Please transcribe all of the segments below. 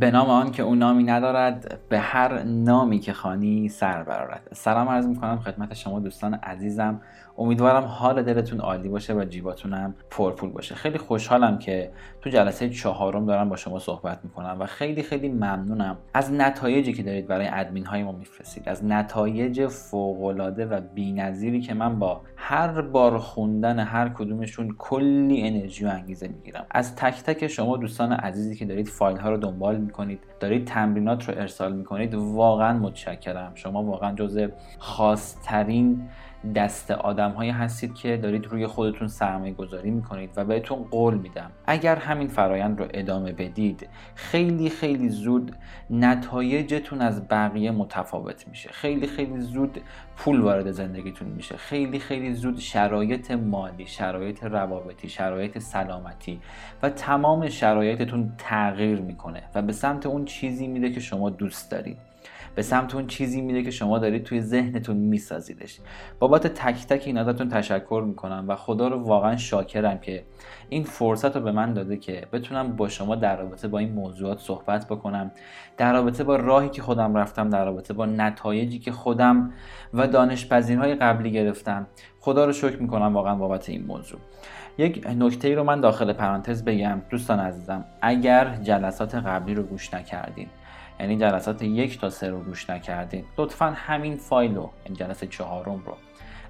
به نام آن که او نامی ندارد به هر نامی که خانی سر برارد سلام عرض می‌کنم خدمت شما دوستان عزیزم. امیدوارم حال دلتون عالی باشه و جیباتونم پرپول باشه. خیلی خوشحالم که تو جلسه چهارم دارم با شما صحبت می‌کنم و خیلی خیلی ممنونم. از نتایجی که دارید برای ادمین های ما میفرستید از نتایج فوقالعاده و بینظیری که من با هر بار خوندن هر کدومشون کلی انرژی و انگیزه می‌گیرم. از تک تک شما دوستان عزیزی که دارید فایل ها رو دنبال می‌کنید. دارید تمرینات رو ارسال می‌کنید واقعا متشکرم. شما واقعا جز خاصترین دست آدم هایی هستید که دارید روی خودتون سرمایه گذاری می‌کنید و بهتون قول میدم. اگر همین فرایند رو ادامه بدید خیلی خیلی زود نتایجتون از بقیه متفاوت میشه. خیلی خیلی زود پول وارد زندگیتون میشه. خیلی خیلی زود شرایط مالی شرایط روابطی شرایط سلامتی و تمام شرایطتون تغییر می‌کنه و به سمت اون چیزی میده که شما دوست دارید. به سمت اون چیزی میده که شما دارید توی ذهنتون میسازیدش. بابت تک تک این ازتون تشکر می‌کنم و خدا رو واقعا شاکرم که این فرصت رو به من داده که بتونم با شما در رابطه با این موضوعات صحبت بکنم در رابطه با راهی که خودم رفتم در رابطه با نتایجی که خودم و دانشپذیرهای قبلی گرفتم. خدا رو شکر می‌کنم واقعا بابت این موضوع. یک نکته ای رو من داخل پرانتز بگم دوستان عزیزم اگر جلسات قبلی رو گوش نکردین یعنی جلسات یک تا سه رو گوش نکردید لطفا همین فایل رو یعنی جلسه چهارم رو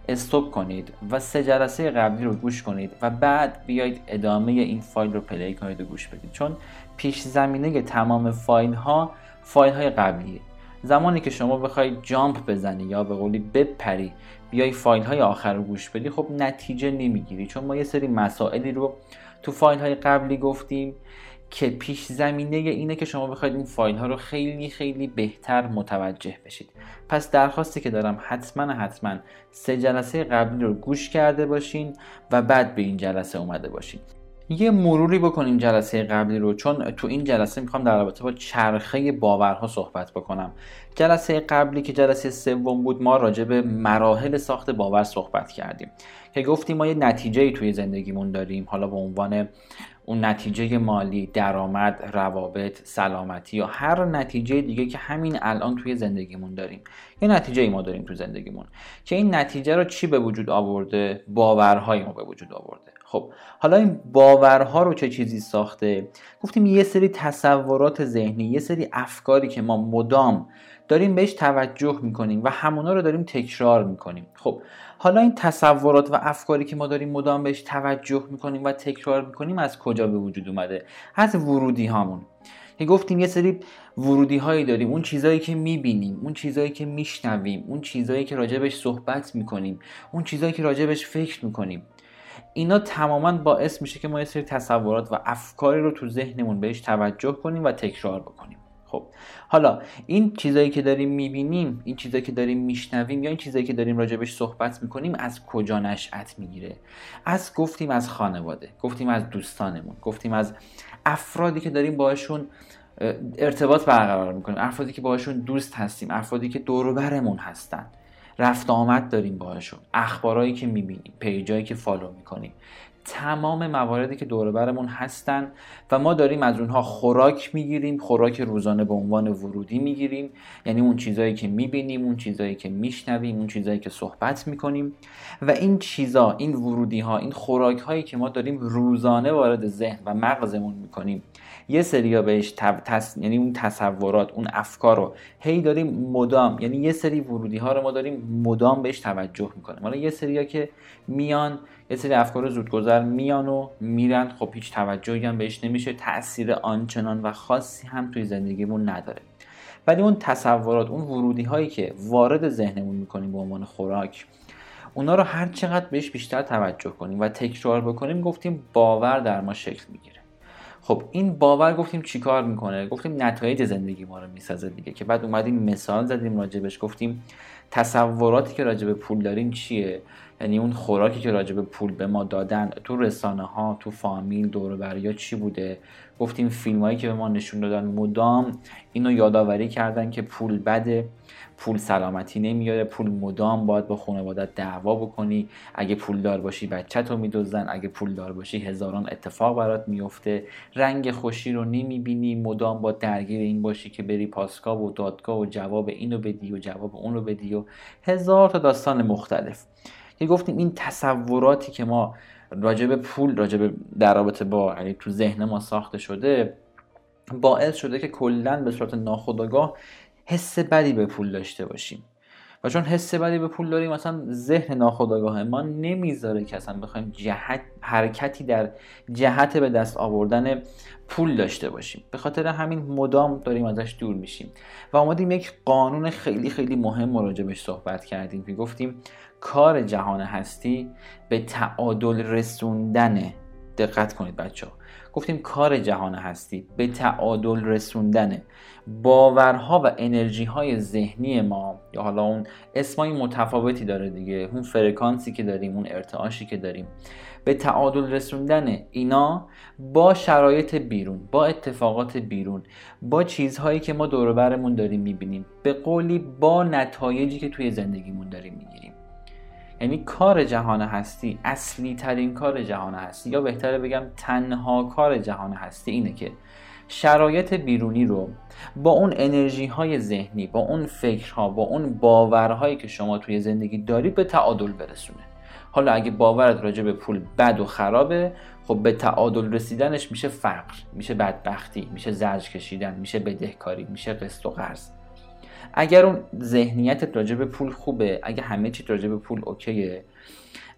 stop کنید و سه جلسه قبلی رو گوش کنید و بعد بیایید ادامه این فایل رو play کنید و گوش بدید. چون پیش زمینه تمام فایل ها فایل های قبلیه. زمانی که شما بخواید jump بزنی یا به قولی بپری بیای فایل های آخر رو گوش بدی خب نتیجه نمی‌گیری. چون ما یه سری مسائلی رو تو فایل های قبلی گفتیم. که پیش زمینه اینه که شما بخواید این فایل ها رو خیلی خیلی بهتر متوجه بشید. پس درخواستی که دارم حتما حتما سه جلسه قبلی رو گوش کرده باشین و بعد به این جلسه اومده باشین. یه مروری بکنیم جلسه قبلی رو چون تو این جلسه می‌خوام در رابطه با چرخه باورها صحبت بکنم. جلسه قبلی که جلسه سوم بود ما راجع به مراحل ساخت باور صحبت کردیم. که گفتیم ما یه نتیجه توی زندگیمون داریم حالا به عنوان اون نتیجه مالی درآمد روابط سلامتی یا هر نتیجه دیگه که همین الان توی زندگیمون داریم. یه نتیجه ای ما داریم تو زندگیمون که این نتیجه رو چی به وجود آورده؟ باورهای ما به وجود آورده. خب حالا این باورها رو چه چیزی ساخته؟ گفتیم یه سری تصورات ذهنی یه سری افکاری که ما مدام داریم بهش توجه می‌کنیم و همونا رو داریم تکرار می‌کنیم. خب حالا این تصورات و افکاری که ما داریم مدام بهش توجه می‌کنیم و تکرار می‌کنیم از کجا به وجود اومده؟ از ورودی هامون. که گفتیم یه سری ورودی هایی داریم اون چیزهایی که می‌بینیم اون چیزهایی که میشنویم اون چیزهایی که راجبش صحبت می‌کنیم اون چیزهایی که راجبش فکر می‌کنیم. اینا تماما باعث میشه که ما یه سری تصورات و افکاری رو تو ذهنمون بهش توجه کنیم و تکرار بکنیم. خب حالا این چیزایی که داریم می‌بینیم این چیزایی که داریم میشنویم یا این چیزایی که داریم راجبش صحبت می‌کنیم از کجا نشأت می‌گیره؟ از گفتیم از خانواده گفتیم از دوستانمون گفتیم از افرادی که داریم باشون ارتباط برقرار می‌کنیم افرادی که باشون دوست هستیم افرادی که دور برمون هستن. رفت آمد داریم باهاشون. اخبارایی که می‌بینیم پیجایی که فالو می‌کنیم. تمام مواردی که دور برمون هستن و ما داریم از اونها خوراک می‌گیریم خوراک روزانه به عنوان ورودی می‌گیریم. یعنی اون چیزهایی که می‌بینیم اون چیزهایی که میشنویم اون چیزهایی که صحبت می‌کنیم. و این چیزا این ورودی ها این خوراک هایی که ما داریم روزانه وارد ذهن و مغزمون می‌کنیم. یه سریا بهش تس... یعنی اون تصورات اون افکار رو هی داریم مدام یعنی یه سری ورودی ها رو ما داریم مدام بهش توجه می‌کنیم. حالا یه سریا که میان یه سری افکار زودگذر میان و میرن خب هیچ توجهی هم بهش نمیشه. تاثیر آنچنان و خاصی هم توی زندگیمون نداره. ولی اون تصورات اون ورودی هایی که وارد ذهنمون می‌کنیم به عنوان خوراک اونا رو هر چقدر بهش بیشتر توجه کنیم و تکرار بکنیم گفتیم باور در ما شکل می‌گیره. خب این باور گفتیم چیکار می‌کنه؟ گفتیم نتایج زندگی ما رو می‌سازه دیگه که بعد اومدیم مثال زدیم راجبش گفتیم تصوراتی که راجع به پول داریم چیه؟ یعنی اون خوراکی که راجع به پول به ما دادن تو رسانه ها تو فامیل دور چی بوده؟ گفتیم فیلم هایی که به ما نشون دادن مدام اینو یادآوری کردن که پول بده پول سلامتی نمیاره پول مدام باید با خانوادت دعوا بکنی. اگه پول دار باشی بچت رو میدوزن اگه پول دار باشی هزاران اتفاق برات میفته رنگ خوشی رو نمی‌بینی مدام با درگیر این باشی که بری پاسگاه و دادگاه و جواب اینو بدی و جواب اون رو بدی و هزار تا داستان مختلف. که گفتیم این تصوراتی که ما راجع به پول راجع به در رابطه با یعنی تو ذهن ما ساخته شده باعث شده که کلا به صورت ناخودآگاه حس بدی به پول داشته باشیم. و چون حس بدی به پول داریم مثلا ذهن ناخودآگاه ما نمی‌ذاره که اصلا بخوایم جهت حرکتی در جهت به دست آوردن پول داشته باشیم. به خاطر همین مدام داریم ازش دور میشیم. و آمدیم یک قانون خیلی خیلی مهم مراجبش صحبت کردیم که گفتیم کار جهان هستی به تعادل رسوندنه دقت کنید بچه ها گفتیم کار جهان هستی به تعادل رسوندنه باورها و انرژی های ذهنی ما یا حالا اون اسمای متفاوتی داره دیگه. اون فرکانسی که داریم اون ارتعاشی که داریم. به تعادل رسوندن اینا با شرایط بیرون با اتفاقات بیرون با چیزهایی که ما دور برمون داریم می‌بینیم. به قولی با نتایجی که توی زندگیمون داریم می‌گیریم. یعنی کار جهان هستی اصلی ترین کار جهان هستی. یا بهتره بگم تنها کار جهان هستی اینه که شرایط بیرونی رو با اون انرژی های ذهنی با اون فکرها با اون باورهایی که شما توی زندگی دارید به تعادل برسونه. حالا اگه باورت راجع به پول بد و خرابه خب به تعادل رسیدنش میشه فقر میشه بدبختی میشه زرج کشیدن میشه بدهکاری میشه قسط و قرض. اگر اون ذهنیتت راجع به پول خوبه اگه همه چی راجع به پول اوکیه.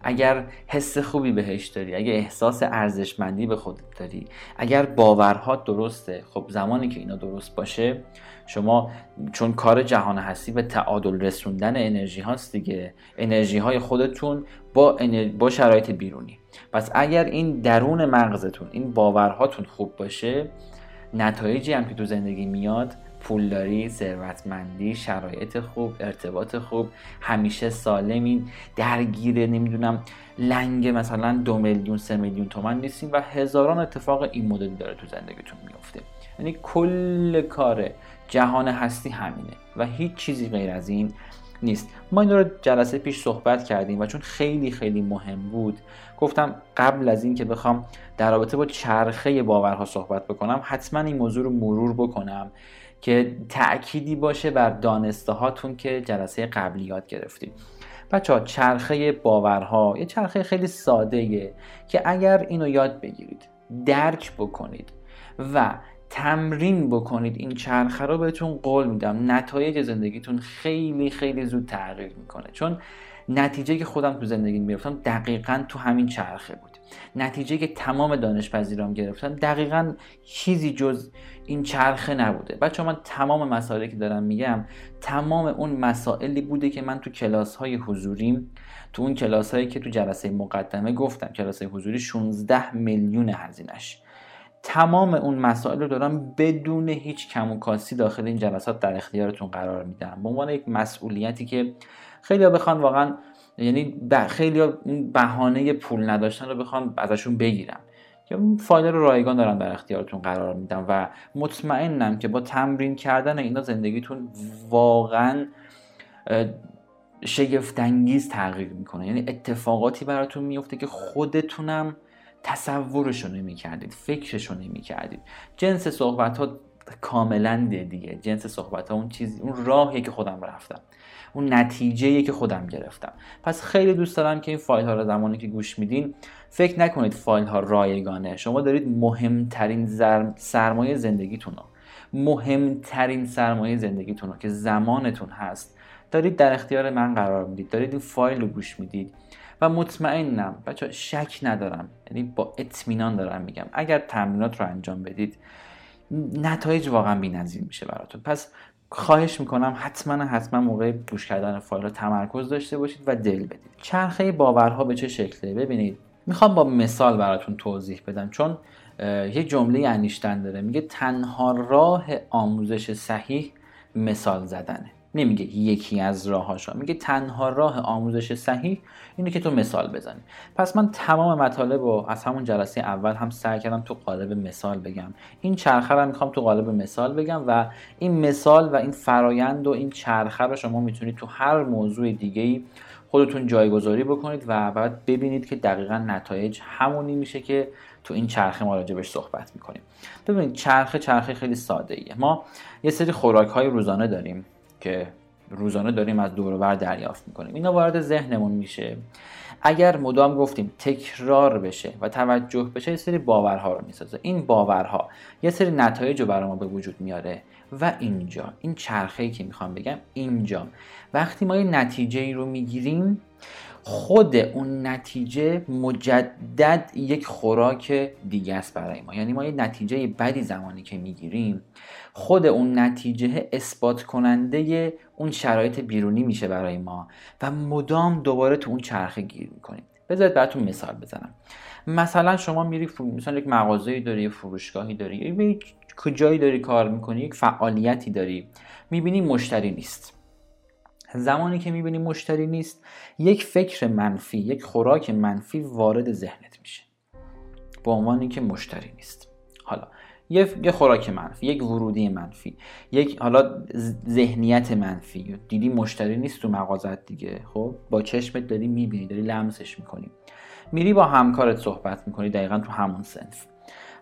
اگر حس خوبی بهش داری اگر احساس ارزشمندی به خودت داری اگر باورها درسته خب زمانی که اینا درست باشه شما چون کار جهان هستی به تعادل رسوندن انرژی هاست دیگه. انرژی های خودتون با, با شرایط بیرونی. پس اگر این درون مغزتون این باورهاتون خوب باشه نتایجی هم که تو زندگی میاد پولداری ثروتمندی شرایط خوب ارتباط خوب همیشه سالمین درگیر نمی‌دونم لنگ مثلا دو میلیون سه میلیون تومن نیستیم و هزاران اتفاق این مدلی داره تو زندگیتون میفته یعنی کل کار جهان هستی همینه و هیچ چیزی غیر از این نیست. ما این رو جلسه پیش صحبت کردیم و چون خیلی خیلی مهم بود گفتم قبل از اینکه بخوام در رابطه با چرخه باورها صحبت بکنم حتما این موضوع رو مرور بکنم. که تأکیدی باشه بر دانسته هاتون که جلسه قبلی یاد گرفتیم. بچه ها چرخه باورها یه چرخه خیلی ساده که اگر اینو یاد بگیرید درک بکنید و تمرین بکنید این چرخه رو بهتون قول میدم. نتایج زندگیتون خیلی خیلی زود تغییر می‌کنه. چون نتیجه که خودم تو زندگی می‌رفتم دقیقا تو همین چرخه بود. نتیجه که تمام دانش پذیرام گرفتن. دقیقا چیزی جز این چرخه نبوده. بچه من تمام مسائلی که دارم میگم تمام اون مسائلی بوده که من تو کلاس های حضوریم تو اون کلاس هایی که تو جلسه مقدمه گفتم کلاس حضوری 16 میلیون هزینش تمام اون مسائل رو دارم بدون هیچ کم و کاسی داخل این جلسات در اختیارتون قرار میدم. به عنوان یک مسئولیتی که خیلی بخوان واقعا یعنی خیلی اون بهانه پول نداشتن رو بخوان ازشون بگیرم. یا فایل رو رایگان دارم در اختیارتون قرار میدم و مطمئنم که با تمرین کردن اینا زندگیتون واقعا شگفتانگیز تغییر می‌کنه. یعنی اتفاقاتی براتون میفته که خودتونم تصورشو نمی‌کردید فکرشو نمی‌کردید. جنس صحبت ها کاملا دیگه. جنس صحبت ها اون چیزی اون راهی که خودم رفتم. اون نتیجه که خودم گرفتم. پس خیلی دوست دارم که این فایل ها رو زمانی که گوش میدین فکر نکنید فایل ها رایگانه. شما دارید مهمترین سرمایه زندگیتون رو مهمترین سرمایه زندگیتون رو که زمانتون هست دارید در اختیار من قرار می‌دید. دارید این فایل رو گوش می‌دید. و مطمئنم بچه شک ندارم. یعنی با اطمینان دارم میگم. اگر تمرینات رو انجام بدید نتایج واقعا بی‌نظیر میشه براتون. پس خواهش می‌کنم حتما حتما موقع گوش کردن فایل تمرکز داشته باشید و دل بدید. چرخه باورها به چه شکله؟ ببینید می‌خوام با مثال براتون توضیح بدم چون یه جمله انیشتن داره میگه تنها راه آموزش صحیح مثال زدنه. نمیگه یکی از راهاشا میگه تنها راه آموزش صحیح اینه که تو مثال بزنی. پس من تمام مطالب رو از همون جلسه اول هم سعی کردم تو قالب مثال بگم. این چرخه رو می‌خوام تو قالب مثال بگم و این مثال و این فرایند و این چرخه رو شما می‌تونید تو هر موضوع دیگه ای خودتون جایگذاری بکنید و بعد ببینید که دقیقا نتایج همونی میشه که تو این چرخه ما راجبش صحبت می‌کنیم. ببینید چرخه چرخه خیلی ساده ایه ما یه سری خوراک های روزانه داریم. که روزانه داریم از دور دریافت می‌کنیم. اینا وارد ذهنمون میشه. اگر مدام گفتیم تکرار بشه و توجه بشه یه سری باورها رو می‌سازه. این باورها یه سری نتایج رو برای ما به وجود میاره. و اینجا این چرخه ای که می‌خوام بگم اینجا. وقتی ما یه نتیجه ای رو می‌گیریم خود اون نتیجه مجدد یک خوراک دیگه است برای ما. یعنی ما یه نتیجه بدی زمانی که می‌گیریم خود اون نتیجه اثبات کننده اون شرایط بیرونی میشه برای ما و مدام دوباره تو اون چرخه گیر می‌کنیم. بذارید براتون مثال بزنم. مثلا شما میری مثلا یک مغازه‌ای داری یه فروشگاهی داری یک کجایی داری کار می‌کنی یک فعالیتی داری می‌بینی مشتری نیست. زمانی که می‌بینی مشتری نیست یک فکر منفی یک خوراک منفی وارد ذهنت میشه. به عنوان اینکه مشتری نیست. حالا یه خوراک منفی یک ورودی منفی یک حالا ذهنیت منفی. دیدی مشتری نیست تو مغازت دیگه خب؟ با چشمت داری می‌بینی داری لمسش می‌کنی. میری با همکارت صحبت می‌کنی دقیقا تو همون سنف.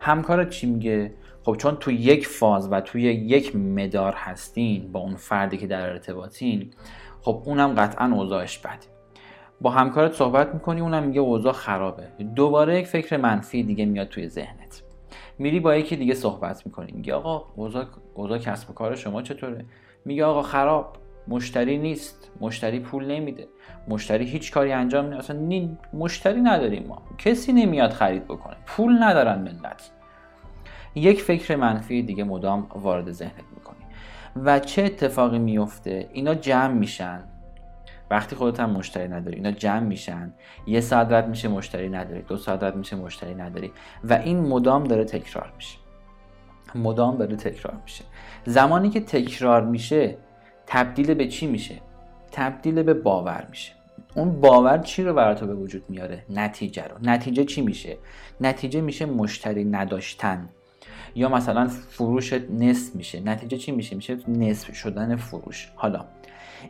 همکارت چی میگه؟ خب چون تو یک فاز و توی یک مدار هستین با اون فردی که در ارتباطین خب اونم قطعا اوضاعش بده. با همکارت صحبت می‌کنی اونم میگه اوضاع خرابه. دوباره یک فکر منفی دیگه میاد توی ذهنت. میری با یکی دیگه صحبت می‌کنی. میگه آقا اوضاع, اوضاع کسب و کار شما چطوره؟ میگه آقا خراب. مشتری نیست. مشتری پول نمیده. مشتری هیچ کاری انجام نمیده. اصلا مشتری نداریم ما. کسی نمیاد خرید بکنه. پول ندارن ملت یک فکر منفی دیگه مدام وارد ذهنت می‌کنی. و چه اتفاقی میفته اینا جمع میشن. وقتی خودت هم مشتری نداری اینا جمع میشن. یه ساعت رد میشه مشتری نداری دو ساعت رد میشه مشتری نداری. و این مدام داره تکرار میشه. مدام داره تکرار میشه. زمانی که تکرار میشه تبدیل به چی میشه؟ تبدیل به باور میشه. اون باور چی رو برای تو به وجود میاره؟ نتیجه رو. نتیجه چی میشه؟ نتیجه میشه مشتری نداشتن. یا مثلا فروشت نصف میشه. نتیجه چی میشه؟ میشه نصف شدن فروش. حالا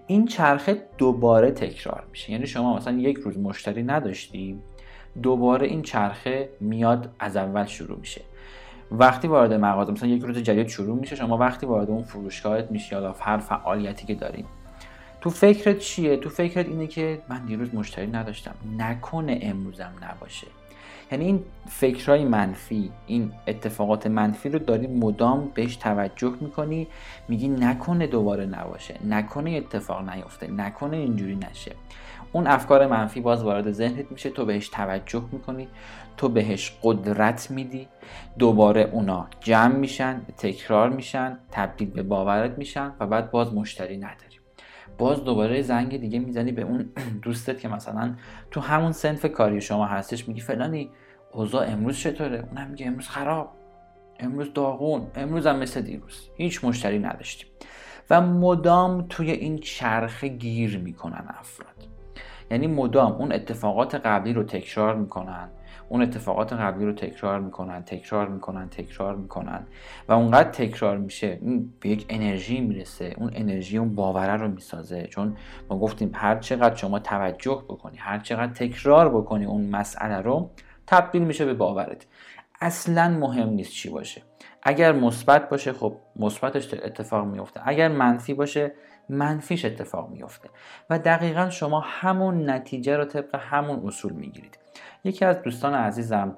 این چرخه دوباره تکرار میشه. یعنی شما مثلا یک روز مشتری نداشتی دوباره این چرخه میاد از اول شروع میشه. وقتی وارد مغازه مثلا یک روز جدید شروع میشه شما وقتی وارد اون فروشگاهت میشی یا هر فعالیتی که داریم تو فکرت چیه؟ تو فکرت اینه که من دیروز مشتری نداشتم. نکنه امروزم نباشه. یعنی این فکرهای منفی این اتفاقات منفی رو داری مدام بهش توجه می‌کنی میگی نکنه دوباره نباشه نکنه اتفاق نیفته نکنه اینجوری نشه. اون افکار منفی باز وارد ذهنت میشه تو بهش توجه می‌کنی تو بهش قدرت میدی دوباره اونا جمع میشن تکرار میشن تبدیل به باورت میشن و بعد باز مشتری نداری. باز دوباره زنگ دیگه می‌زنی به اون دوستت که مثلا تو همون سنف کاری شما هستش میگی فلانی اوضاع امروز چطوره؟ اونم میگه امروز خراب امروز داغون امروز هم مثل دیروز. هیچ مشتری نداشتیم. و مدام توی این چرخه گیر می‌کنن افراد. یعنی مدام اون اتفاقات قبلی رو تکرار می‌کنن. اون اتفاقات قبلی رو تکرار می‌کنن تکرار می‌کنن تکرار می‌کنن. و اونقدر تکرار میشه به یک انرژی می‌رسه. اون انرژی اون باوره رو می‌سازه. چون ما گفتیم هر چقدر شما توجه بکنی هر چقدر تکرار بکنی اون مسئله رو تبدیل میشه به باورت. اصلا مهم نیست چی باشه. اگر مثبت باشه خب مثبتش اتفاق میفته اگر منفی باشه منفیش اتفاق میفته و دقیقا شما همون نتیجه رو طبق همون اصول می‌گیرید. یکی از دوستان عزیزم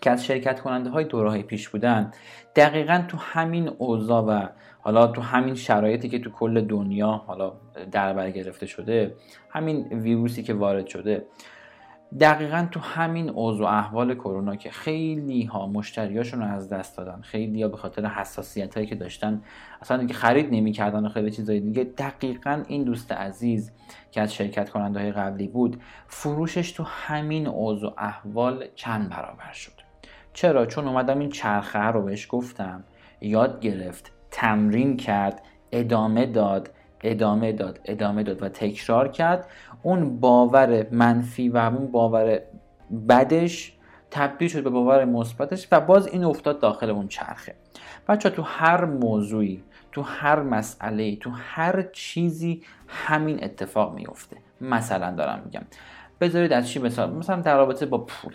که از شرکت کننده های دوره پیش بودن دقیقا تو همین اوضاع و حالا تو همین شرایطی که تو کل دنیا حالا در گرفته شده همین ویروسی که وارد شده دقیقا تو همین اوضاع احوال کرونا که خیلی ها مشتریاشون رو از دست دادن خیلی ها به خاطر حساسیت هایی که داشتن اصلا اینکه خرید نمی‌کردن و خیلی چیزای دیگه دقیقا این دوست عزیز که از شرکت کننده های قبلی بود فروشش تو همین اوضاع احوال چند برابر شد. چرا؟ چون اومدم این چرخه رو بهش گفتم یاد گرفت تمرین کرد ادامه داد. ادامه داد ادامه داد و تکرار کرد. اون باور منفی و اون باور بدش تبدیل شد به باور مثبتش و باز این افتاد داخل اون چرخه. بچه تو هر موضوعی تو هر مسئله تو هر چیزی همین اتفاق میفته مثلا دارم میگم. بذارید از چی مثال مثلا در رابطه با پول.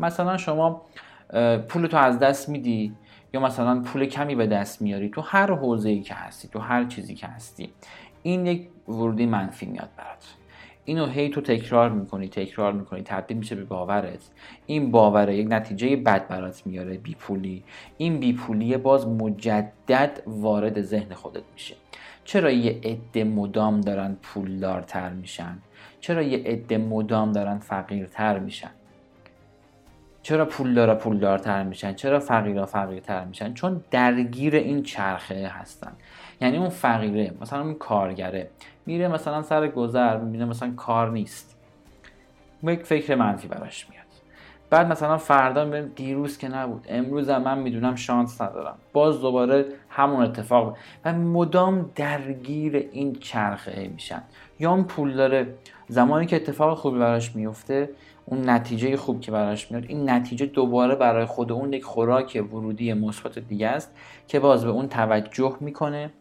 مثلا شما پول تو از دست میدی. یا مثلا پول کمی به دست میاری تو هر حوزه‌ای که هستی تو هر چیزی که هستی این یک ورودی منفی میاد برات. اینو هی تو تکرار می‌کنی تکرار می‌کنی تبدیل میشه به باورت. این باوره یک نتیجه بد برات میاره بیپولی. این بیپولی باز مجدد وارد ذهن خودت میشه. چرا یه عده مدام دارن پولدارتر میشن؟ چرا یه عده مدام دارن فقیرتر میشن؟ چرا پولدارا پولدارتر میشن؟ چرا فقیرا فقیرتر میشن؟ چون درگیر این چرخه هستن. یعنی اون فقیره مثلا اون کارگره میره مثلا سر گذر می‌بینه مثلا کار نیست. یک فکر منفی براش میاد. بعد مثلا فردا می‌بینه دیروز که نبود. امروز هم من می‌دونم شانس ندارم. باز دوباره همون اتفاق. و مدام درگیر این چرخه میشن. یا اون پول داره. زمانی که اتفاق خوبی براش میفته اون نتیجه خوب که براش میاد. این نتیجه دوباره برای خود اون یک خوراک ورودی مثبت دیگه است که باز به اون توجه می‌کنه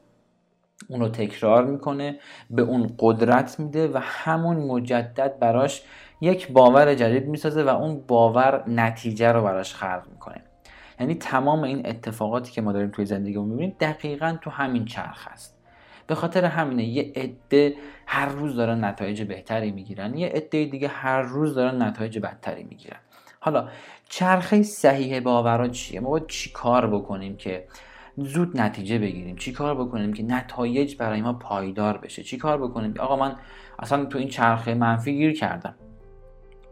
اونو تکرار می‌کنه به اون قدرت میده و همون مجدد براش یک باور جدید می‌سازه و اون باور نتیجه رو براش خلق می‌کنه. یعنی تمام این اتفاقاتی که ما داریم توی زندگی می‌بینیم دقیقا تو همین چرخ هست به خاطر همینه یه عده هر روز دارن نتایج بهتری می‌گیرن یه عده دیگه هر روز دارن نتایج بدتری می‌گیرن. حالا چرخه صحیح باورا چیه؟ ما باید چی کار بکنیم که زود نتیجه بگیریم؟ چی کار بکنیم که نتایج برای ما پایدار بشه؟ چی کار بکنیم؟ آقا من اصلا تو این چرخه منفی گیر کردم.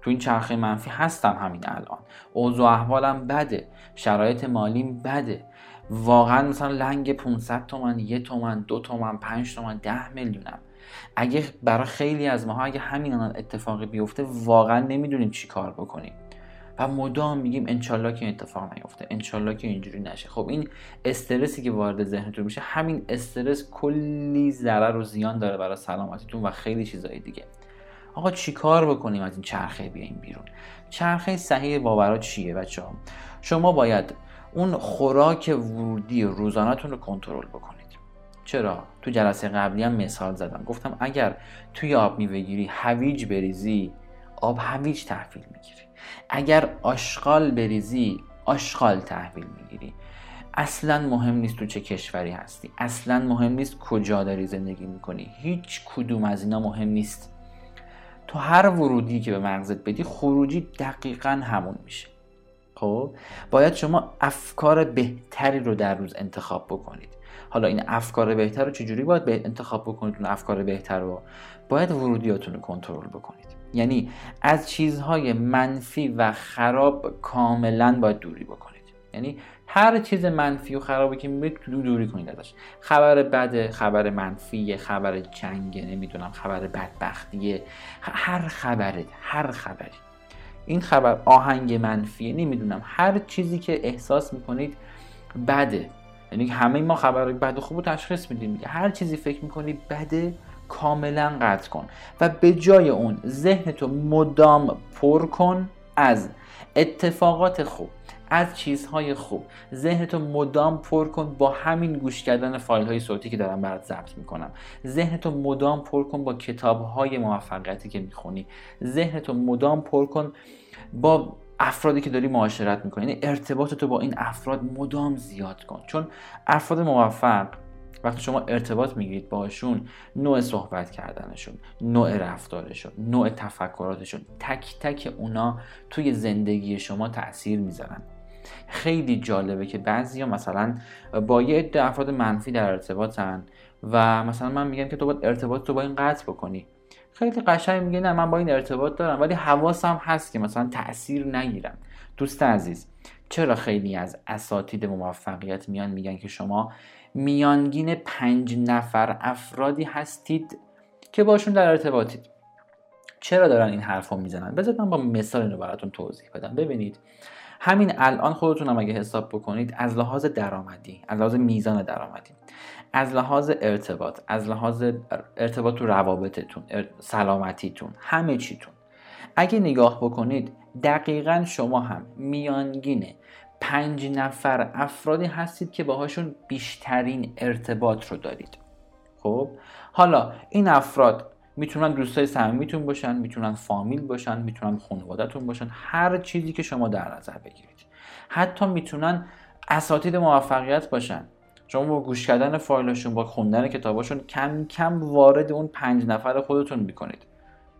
تو این چرخه منفی هستم همین الان. اوضاع احوالم بده. شرایط مالیم بده. واقعا مثلا لنگ 500 تومن یه تومن دو تومن پنج تومن ده میلیونم. اگه برای خیلی از ماها اگه همین الان اتفاقی بیفته واقعا نمی‌دونیم چی کار بکنیم. و مدام میگیم انشالله که این اتفاق نیفته. انشالله که اینجوری نشه. خب این استرسی که وارد ذهنتون میشه همین استرس کلی ضرر و زیان داره برای سلامتیتون و خیلی چیزهای دیگه. آقا چیکار بکنیم از این چرخه بیایم بیرون؟ چرخه صحیح باورا چیه بچه ها؟ شما باید اون خوراک ورودی روزانهتون رو کنترل بکنید. چرا؟ تو جلسه قبلی هم مثال زدم. گفتم اگر توی آب میوه هویج بریزی آب هویج تحویل می‌گیری. اگر آشغال بریزی آشغال تحویل می‌گیری. اصلا مهم نیست تو چه کشوری هستی. اصلا مهم نیست کجا داری زندگی می‌کنی. هیچ کدوم از اینا مهم نیست. تو هر ورودی که به مغزت بدی خروجی دقیقا همون میشه. خب باید شما افکار بهتری رو در روز انتخاب بکنید. حالا این افکار بهتر رو چجوری باید به انتخاب بکنید؟ اون افکار بهتر رو باید ورودیاتون رو کنترل بکنید. یعنی از چیزهای منفی و خراب کاملا باید دوری بکنید. یعنی هر چیز منفی و خرابی که می‌بینید دو دوری کنید ازش. خبر بده خبر منفی خبر جنگ نمی‌دونم خبر بدبختیه هر خبره هر خبری. این خبر آهنگ منفیه نمی‌دونم هر چیزی که احساس می‌کنید بده. یعنی همه ما خبر بد و خوب تشخیص میدیم هر چیزی فکر می‌کنید بده کاملا قطع کن. و به جای اون ذهنتو مدام پر کن از اتفاقات خوب. از چیزهای خوب. ذهنتو مدام پر کن با همین گوش کردن فایل های صوتی که دارم برات ضبط می‌کنم. ذهنتو مدام پر کن با کتاب های موفقیتی که می‌خونی. ذهنتو مدام پر کن با افرادی که داری معاشرت می‌کنی. یعنی ارتباطتو با این افراد مدام زیاد کن. چون افراد موفق وقتی شما ارتباط می‌گیرید باشون نوع صحبت کردنشون نوع رفتارشون نوع تفکراتشون تک تک اونا توی زندگی شما تاثیر می‌ذارن. خیلی جالبه که بعضی مثلا با یه عده افراد منفی در ارتباطن و مثلا من میگم که تو باید ارتباط تو با این قطع بکنی. خیلی قشنگ میگه نه من با این ارتباط دارم ولی حواسم هست که مثلا تاثیر نگیرم. دوست عزیز چرا خیلی از اساتید موفقیت میان میگن که شما میانگین پنج نفر افرادی هستید که باشون در ارتباطید؟ چرا دارن این حرف رو می‌زنن؟ بذارید من با مثال اینو براتون توضیح بدم. ببینید همین الان خودتون هم اگه حساب بکنید از لحاظ درآمدی از لحاظ میزان درآمدی از لحاظ ارتباط از لحاظ ارتباط تو روابطتون سلامتیتون همه چیتون. اگه نگاه بکنید دقیقا شما هم میانگینه پنج نفر افرادی هستید که باهاشون بیشترین ارتباط رو دارید. خب؟ حالا این افراد می‌تونن دوستای صمیمیتون باشن می‌تونن فامیل باشن می‌تونن خانوادهتون باشن هر چیزی که شما در نظر بگیرید. حتی می‌تونن اساتید موفقیت باشن. شما با گوش کردن فایلشون با خوندن کتاباشون کم کم وارد اون پنج نفر خودتون می‌کنید.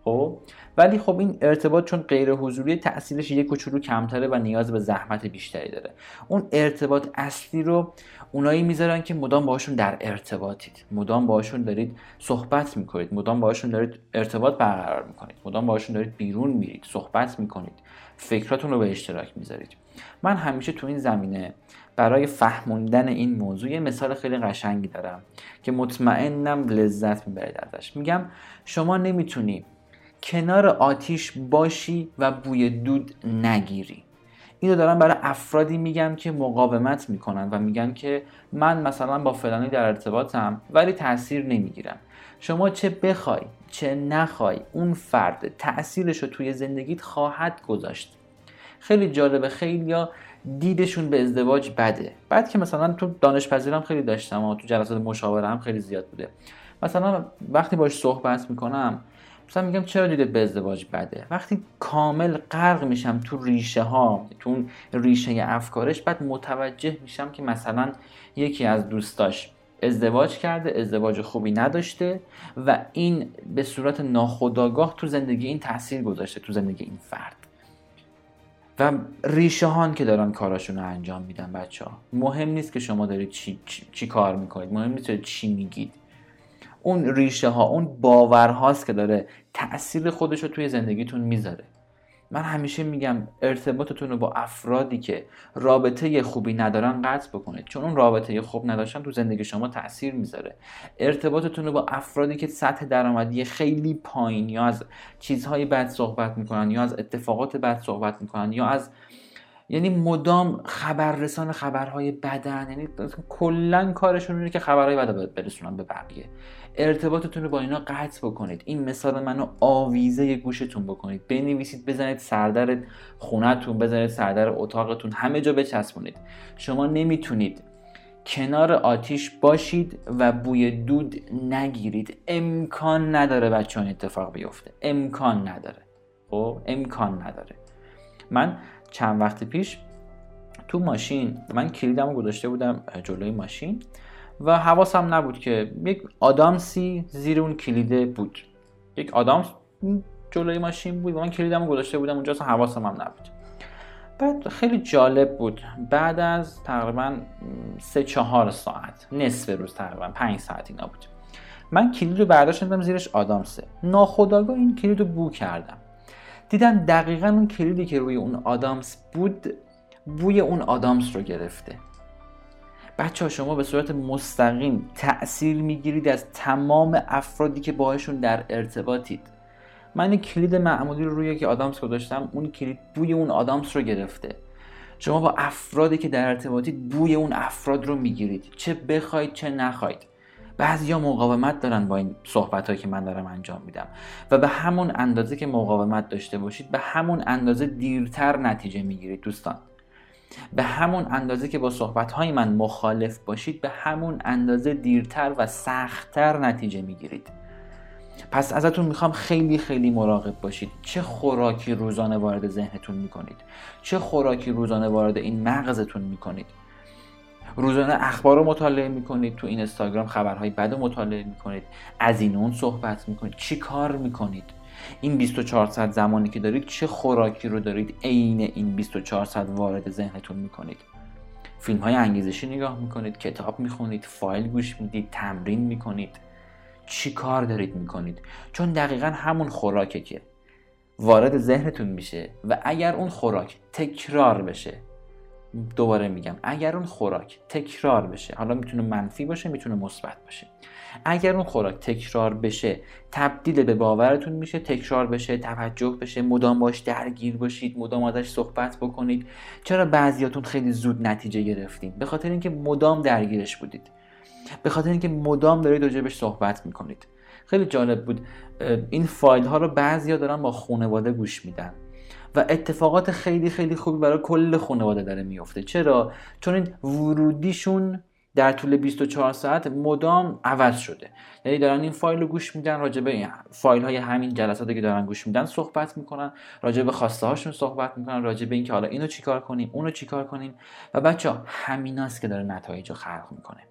خب؟ ولی خب این ارتباط چون غیر حضوری تاثیرش یک کوچولو کمتره و نیاز به زحمت بیشتری داره. اون ارتباط اصلی رو اونایی می‌ذارن که مدام باشون در ارتباطید. مدام باشون دارید صحبت می‌کنید. مدام باشون دارید ارتباط برقرار می‌کنید. مدام باشون دارید بیرون میرید. صحبت می‌کنید. فکراتون رو به اشتراک می‌ذارید. من همیشه تو این زمینه برای فهموندن این موضوع یه مثال خیلی قشنگی دارم که مطمئنم لذت می‌برید ازش. میگم شما نمی‌تونی کنار آتیش باشی و بوی دود نگیری. اینو دارم برای افرادی میگم که مقاومت می‌کنن و میگن که من مثلا با فلانی در ارتباطم ولی تاثیر نمی‌گیرم. شما چه بخوای چه نخوای اون فرد تاثیرش رو توی زندگیت خواهد گذاشت. خیلی جالبه خیلی یا دیدشون به ازدواج بده. بعد که مثلا تو دانش پذیرم خیلی داشتم و تو جلسات مشاوره هم خیلی زیاد بوده. مثلا وقتی باش صحبت می‌کنم مثلا میگم چرا دیده به ازدواج بده؟ وقتی کامل غرق میشم تو ریشه ها تو اون ریشه افکارش بعد متوجه میشم که مثلا یکی از دوستاش ازدواج کرده ازدواج خوبی نداشته و این به صورت ناخودآگاه تو زندگی این تاثیر گذاشته تو زندگی این فرد. و ریشه هان که دارن کاراشون رو انجام میدن بچه ها مهم نیست که شما دارید چی, چی, چی کار می‌کنید. مهم نیست چی میگید. اون ریشه ها اون باورهاست که داره تاثیر خودش رو توی زندگیتون می‌ذاره. من همیشه میگم ارتباطتون رو با افرادی که رابطه خوبی ندارن قطع بکنید. چون اون رابطه خوب نداشتن تو زندگی شما تاثیر می‌ذاره. ارتباطتون رو با افرادی که سطح درآمدی خیلی پایین یا از چیزهای بد صحبت می‌کنن یا از اتفاقات بد صحبت می‌کنن یا از یعنی مدام خبررسان خبرهای بدن یعنی کلا کارشون اینه که خبرهای بد برسونن به بقیه. ارتباطتون رو با اینا قطع بکنید. این مثال منو آویزه گوشتون بکنید. بنویسید بزنید سردر خونتون بزنید سردر اتاقتون همه جا بچسبونید. شما نمی‌تونید کنار آتیش باشید و بوی دود نگیرید. امکان نداره بچه اتفاق بیفته. امکان نداره. خب؟ امکان نداره. من چند وقت پیش تو ماشین من کلیدم گذاشته بودم جلوی ماشین. و حواسم نبود که یک آدامسی زیر اون کلیده بود. یک آدامس جلوی ماشین بود و من کلیدم گذاشته بودم اونجا اصلا حواسم هم نبود. بعد خیلی جالب بود. بعد از تقریبا سه چهار ساعت نصف روز تقریبا پنج ساعت اینا بود. من کلید رو برداشتم زیرش آدامسه ناخداگاه این کلید رو بو کردم. دیدم دقیقا اون کلیدی که روی اون آدامس بود بوی اون آدامس رو گرفته. بچه ها شما به صورت مستقیم تأثیر می‌گیرید از تمام افرادی که باهاشون در ارتباطید. من کلید معمولی رو روی که آدامس گذاشتم اون کلید بوی اون آدامس رو گرفته. شما با افرادی که در ارتباطید بوی اون افراد رو می‌گیرید. چه بخواید چه نخواید. بعضیا مقاومت دارن با این صحبت هایی که من دارم انجام میدم. و به همون اندازه که مقاومت داشته باشید به همون اندازه دیرتر نتیجه می‌گیرید دوستان. به همون اندازه که با صحبت های من مخالف باشید به همون اندازه دیرتر و سختتر نتیجه می‌گیرید. پس ازتون می‌خوام خیلی خیلی مراقب باشید. چه خوراکی روزانه وارد ذهنتون می‌کنید؟ چه خوراکی روزانه وارد این مغزتون می‌کنید؟ روزانه اخبار رو مطالعه می‌کنید تو این اینستاگرام خبرهای بد مطالعه می‌کنید از این اون صحبت می‌کنید. چی کار می‌کنید؟ این 24 ساعت زمانی که دارید چه خوراکی رو دارید عین این 24 ساعت وارد ذهنتون می‌کنید؟ فیلم های انگیزشی نگاه می‌کنید کتاب می‌خونید فایل گوش می‌دید تمرین می‌کنید. چی کار دارید می‌کنید؟ چون دقیقا همون خوراکه که وارد ذهنتون میشه و اگر اون خوراک تکرار بشه دوباره میگم اگر اون خوراک تکرار بشه حالا می‌تونه منفی باشه می‌تونه مثبت باشه. اگر اون خوراک تکرار بشه تبدیل به باورتون میشه تکرار بشه توجه بشه مدام باش درگیر باشید مدام ازش صحبت بکنید. چرا بعضیاتون خیلی زود نتیجه گرفتین؟ به خاطر اینکه مدام درگیرش بودید. به خاطر اینکه مدام دارید راجبش صحبت می‌کنید. خیلی جالب بود. این فایل ها رو بعضیا دارن با خانواده گوش میدن. و اتفاقات خیلی خیلی خوبی برای کل خانواده داره میفته چرا؟ چون این ورودیشون در طول 24 ساعت مدام عوض شده. یعنی دارن این فایل رو گوش میدن راجع به فایل های همین جلساتی که دارن گوش میدن صحبت می‌کنن راجع به خواسته هاشون صحبت می‌کنن راجع به اینکه حالا اینو چیکار کنیم اونو چیکار کنیم. و بچه همیناست که داره نتایج رو خلق می‌کنه.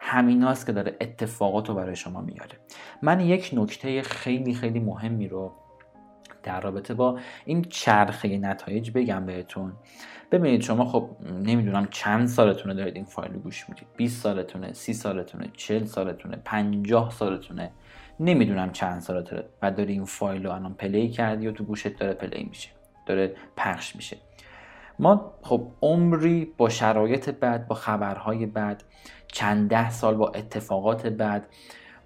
همیناست که داره اتفاقات رو برای شما میاره. من یک نکته خیلی خیلی مهمی رو در رابطه با این چرخه نتایج بگم بهتون. ببینید شما خب نمی‌دونم چند سالتونه دارید این فایل رو گوش می‌دید. 20 سالتونه 30 سالتونه 40 سالتونه 50 سالتونه. نمی‌دونم چند سالتونه و داری این فایل رو الان play کردی و تو گوشت داره play میشه داره پخش میشه. ما خب عمری با شرایط بد با خبرهای بد چند ده سال با اتفاقات بد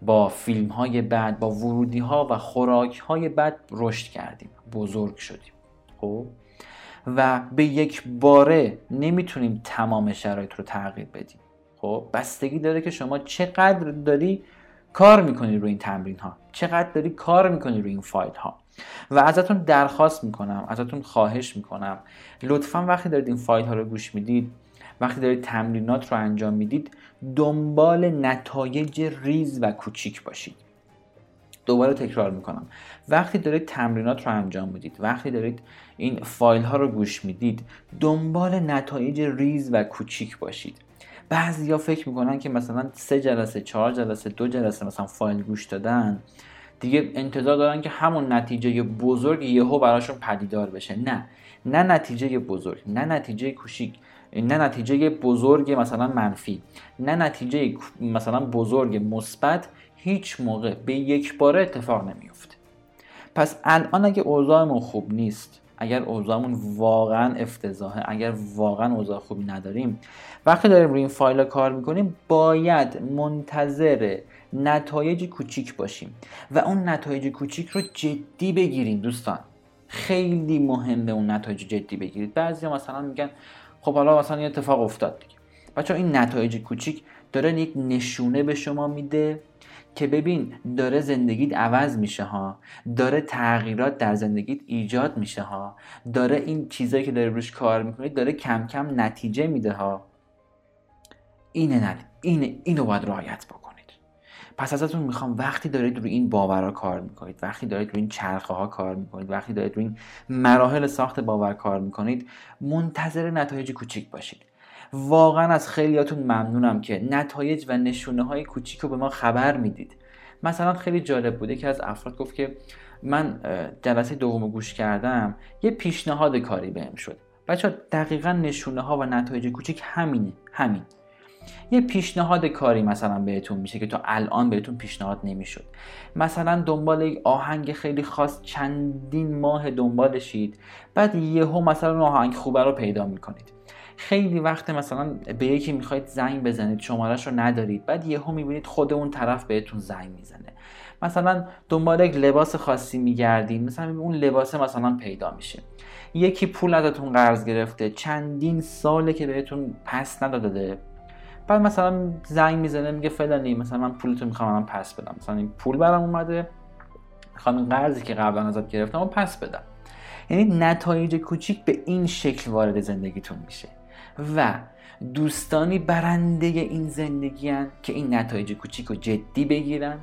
با فیلم های بد با ورودی ها و خوراک های بد رشد کردیم بزرگ شدیم. خب؟ و به یک باره نمی‌تونیم تمام شرایط رو تغییر بدیم. خب بستگی داره که شما چقدر داری کار می‌کنی روی این تمرین ها چقدر داری کار می‌کنی روی این فایل ها و ازتون درخواست می‌کنم ازتون خواهش می‌کنم. لطفا وقتی دارید این فایل ها رو گوش می‌دید وقتی دارید تمرینات رو انجام می‌دید دنبال نتایج ریز و کوچیک باشید. دوباره تکرار می‌کنم. وقتی دارید تمرینات رو انجام می‌دید وقتی دارید این فایل ها رو گوش می‌دید دنبال نتایج ریز و کوچیک باشید. بعضیا فکر می‌کنن که مثلا سه جلسه چهار جلسه دو جلسه مثلا فایل گوش دادن. دیگه انتظار دارن که همون نتیجه بزرگ یهو براشون پدیدار بشه. نه. نه نتیجه بزرگ نه نتیجه کوچیک نه نتیجه بزرگ مثلا منفی نه نتیجه مثلا بزرگ مثبت هیچ موقع به یک باره اتفاق نمیفته پس الان اگه اوضاعمون خوب نیست اگر اوضاعمون واقعا افتضاحه اگر واقعا اوضاع خوبی نداریم وقتی داریم روی این فایل کار می‌کنیم باید منتظر نتایج کوچیک باشیم و اون نتایج کوچیک رو جدی بگیریم دوستان. خیلی مهمه اون نتایج جدی بگیرید. بعضی مثلا میگن خب حالا مثلا یه اتفاق افتاد دیگه. بچه این نتایج کوچیک داره یک نشونه به شما میده. که ببین داره زندگیت عوض میشه ها. داره تغییرات در زندگیت ایجاد میشه ها. داره این چیزایی که داره روش کار می‌کنید داره کم کم نتیجه میده ها. اینه نه اینه اینو باید رعایت بکنید. پس ازتون می‌خوام وقتی دارید روی این باورها کار می‌کنید وقتی دارید روی این چرخه ها کار می‌کنید وقتی دارید روی این مراحل ساخت باور کار می‌کنید منتظر نتایج کوچیک باشید. واقعا از خیلیاتون ممنونم که نتایج و نشونه های کوچیک رو به ما خبر می‌دید. مثلا خیلی جالب بوده که از افراد گفت که من جلسه دوم گوش کردم یه پیشنهاد کاری بهم شد. بچه دقیقا نشونه ها و نتایج کوچیک همینه همین. یه پیشنهاد کاری مثلا بهتون میشه که تا الان بهتون پیشنهاد نمی‌شد. مثلا دنبال یک آهنگ خیلی خاص چندین ماه دنبالشید بعد یهو مثلا آهنگ خوبه رو پیدا می‌کنید. خیلی وقت مثلا به یکی می‌خواید زنگ بزنید شمارش رو ندارید بعد یهو می‌بینید خود اون طرف بهتون زنگ می‌زنه. مثلا دنبال یک لباس خاصی میگردید مثلا اون لباس مثلا پیدا میشه. یکی پول ازتون قرض گرفته چندین ساله که بهتون پس نداده. بعد مثلا زنگ می‌زنه میگه فلانی مثلا من پولتو می‌خوام من پس بدم. مثلا این پول برام اومده می‌خوام این قرضی که قبلا ازت گرفتم و پس بدم. یعنی نتایج کوچیک به این شکل وارد زندگیتون میشه. و دوستانی برنده این زندگی هن که این نتایج کوچیک رو جدی بگیرن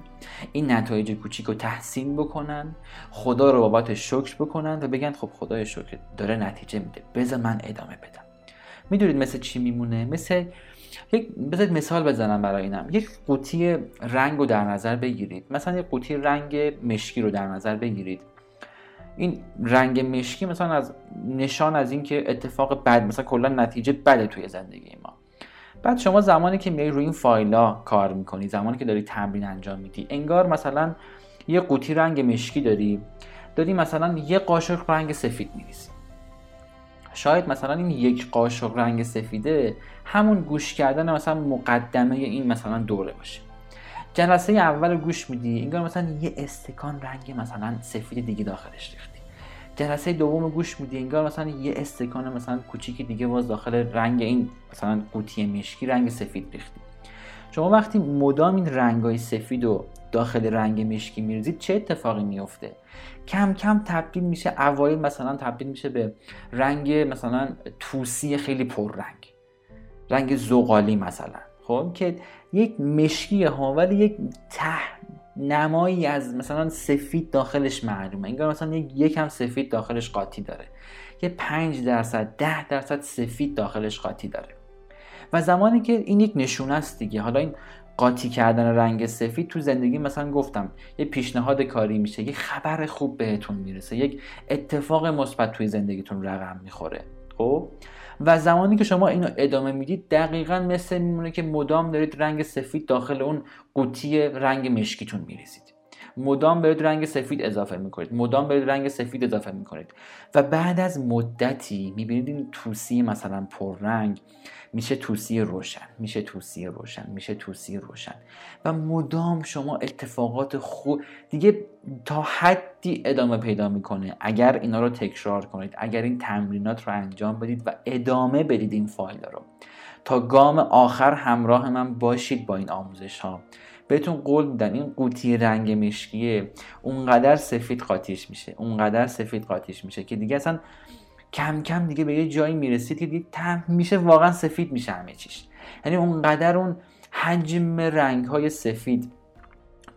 این نتایج کوچیک رو تحسین بکنن خدا رو بابت شکر بکنن و بگن خب خدای شکر داره نتیجه میده. بذار من ادامه بدم. می‌دونید مثل چی میمونه؟ مثل یک بذارید مثال بزنم برای اینم. یک قوطی رنگ رو در نظر بگیرید. مثلا یک قوطی رنگ مشکی رو در نظر بگیرید. این رنگ مشکی مثلا از نشان از اینکه اتفاق بد مثلا کلا نتیجه بده توی زندگی ما. بعد شما زمانی که میای روی این فایلا کار می‌کنی زمانی که داری تمرین انجام میدی انگار مثلا یه قوطی رنگ مشکی داری داری مثلا یه قاشق رنگ سفید میریزی. شاید مثلا این یک قاشق رنگ سفیده همون گوش کردن مثلا مقدمه این مثلا دوره باشه. جلسه اول گوش میدی انگار مثلا یه استکان رنگ مثلا سفید دیگه داخلش ریختی جلسه دوم گوش میدی انگار مثلا یه استکان مثلا کوچیک دیگه باز داخل رنگ این مثلا قوطی مشکی رنگ سفید ریختی. شما وقتی مدام این رنگای سفید و داخل رنگ مشکی میریزید چه اتفاقی میفته کم کم تبدیل میشه اوایل مثلا تبدیل میشه به رنگ مثلا توسی خیلی پررنگ. رنگ زغالی مثلا. خب؟ که یک مشکی ها ولی یک ته نمایی از مثلا سفید داخلش معلومه. انگار مثلا یک یکم سفید داخلش قاطی داره. یه 5 درصد ده درصد سفید داخلش قاطی داره. و زمانی که این یک نشونه است دیگه. حالا این قاطی کردن رنگ سفید تو زندگی مثلا گفتم یه پیشنهاد کاری میشه یه خبر خوب بهتون می‌رسه یک اتفاق مثبت توی زندگیتون رقم می‌خوره. خب؟ و زمانی که شما اینو ادامه می‌دید دقیقا مثل میمونه که مدام دارید رنگ سفید داخل اون قوطی رنگ مشکیتون میریزید. مدام برید رنگ سفید اضافه می‌کنید. مدام برید رنگ سفید اضافه می‌کنید. و بعد از مدتی می‌بینید این توسی مثلا پررنگ میشه توسی روشن میشه توسی روشن میشه توسی روشن. و مدام شما اتفاقات خوب دیگه تا حدی ادامه پیدا می‌کنه. اگر اینا رو تکرار کنید اگر این تمرینات رو انجام بدید و ادامه بدید این فایل رو. تا گام آخر همراه من باشید با این آموزش ها بهتون قول میدم این قوطی رنگ مشکیه اونقدر سفید قاطیش میشه اونقدر سفید قاطیش میشه که دیگه اصلا کم کم دیگه به یه جایی می‌رسید که دیگه تم میشه واقعا سفید میشه همه چیش. یعنی اونقدر اون حجم رنگ های سفید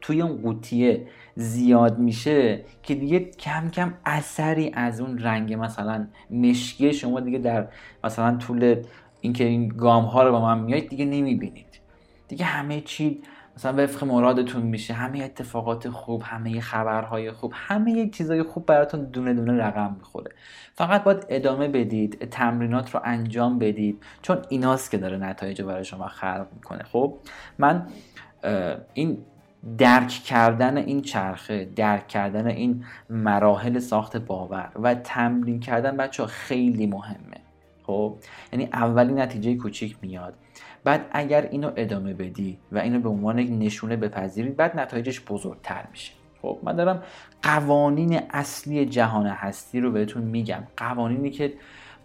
توی اون قوطیه زیاد میشه که دیگه کم کم اثری از اون رنگ مثلا مشکی شما دیگه در مثلا طول اینکه این گام ها رو با من میایید دیگه نمی‌بینید. دیگه همه چی مثلا وفق مرادتون میشه همه اتفاقات خوب همه خبرهای خوب همه چیزای خوب براتون دونه دونه رقم می‌خوره. فقط باید ادامه بدید تمرینات رو انجام بدید چون ایناست که داره نتایج رو برای شما خلق می‌کنه. خب من این درک کردن این چرخه درک کردن این مراحل ساخت باور و تمرین کردن بچه خیلی مهمه. خب؟ یعنی اولی نتیجه کوچیک میاد. بعد اگر اینو ادامه بدی و اینو به عنوان یک نشونه بپذیرید بعد نتایجش بزرگتر میشه. خب من دارم قوانین اصلی جهان هستی رو بهتون میگم. قوانینی که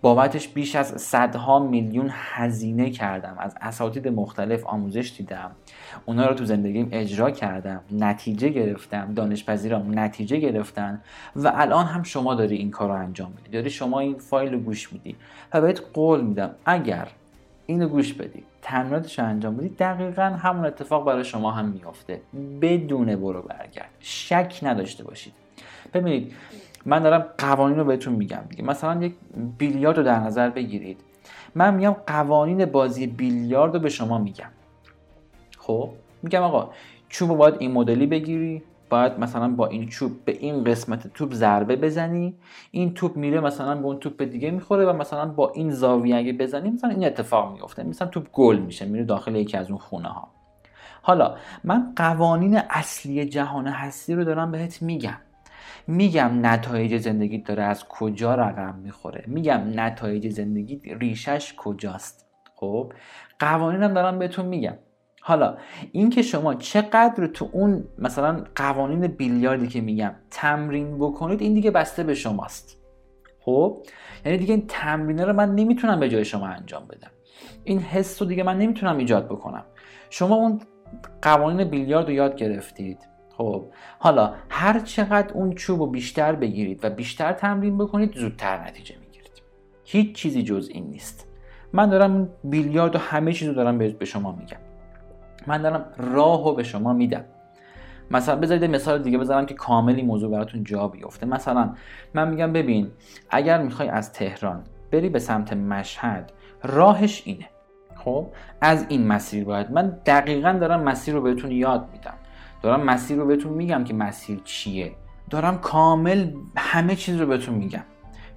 بابتش بیش از صدها میلیون هزینه کردم. از اساتید مختلف آموزش دیدم. اونا رو تو زندگیم اجرا کردم. نتیجه گرفتم. دانشپذیرام نتیجه گرفتن. و الان هم شما داری این کار رو انجام میدی. داری شما این فایل رو گوش میدی و بهت قول میدم اگر اینو گوش بدی تمریناتش رو انجام بدید دقیقا همون اتفاق برای شما هم میافته. بدون برو برگرد. شک نداشته باشید. ببینید من دارم قوانین رو بهتون میگم دیگه. مثلا یک بیلیارد رو در نظر بگیرید. من میگم قوانین بازی بیلیارد رو به شما میگم. خب؟ میگم آقا چوب باید این مدلی بگیری باید مثلا با این چوب به این قسمت توپ ضربه بزنی این توپ میره مثلا به اون توپ دیگه می‌خوره و مثلا با این زاویه اگه بزنی مثلا این اتفاق میفته مثلا توپ گل میشه میره داخل یکی از اون خونه ها حالا من قوانین اصلی جهان هستی رو دارم بهت میگم. میگم نتایج زندگی داره از کجا رقم می‌خوره. میگم نتایج زندگی ریشش کجاست. خب؟ قوانینم دارم بهتون میگم. حالا اینکه شما چقدر تو اون مثلا قوانین بیلیاردی که میگم تمرین بکنید این دیگه بسته به شماست. خب؟ یعنی دیگه این تمرینه رو من نمی‌تونم به جای شما انجام بدم. این حس رو دیگه من نمی‌تونم ایجاد بکنم. شما اون قوانین بیلیارد رو یاد گرفتید. خب حالا هر چقدر اون چوب رو بیشتر بگیرید و بیشتر تمرین بکنید زودتر نتیجه می‌گیرید. هیچ چیزی جز این نیست. من دارم بیلیارد و همه چیز رو دارم به شما میگم. من دارم راه رو به شما میدم. مثلا بذارید مثال دیگه بذارم که کامل این موضوع براتون جا بیفته. مثلا من میگم ببین اگر می‌خوای از تهران بری به سمت مشهد راهش اینه. خب از این مسیر باید. من دقیقا دارم مسیر رو بهتون یاد میدم. دارم مسیر رو بهتون میگم که مسیر چیه. دارم کامل همه چیز رو بهتون میگم.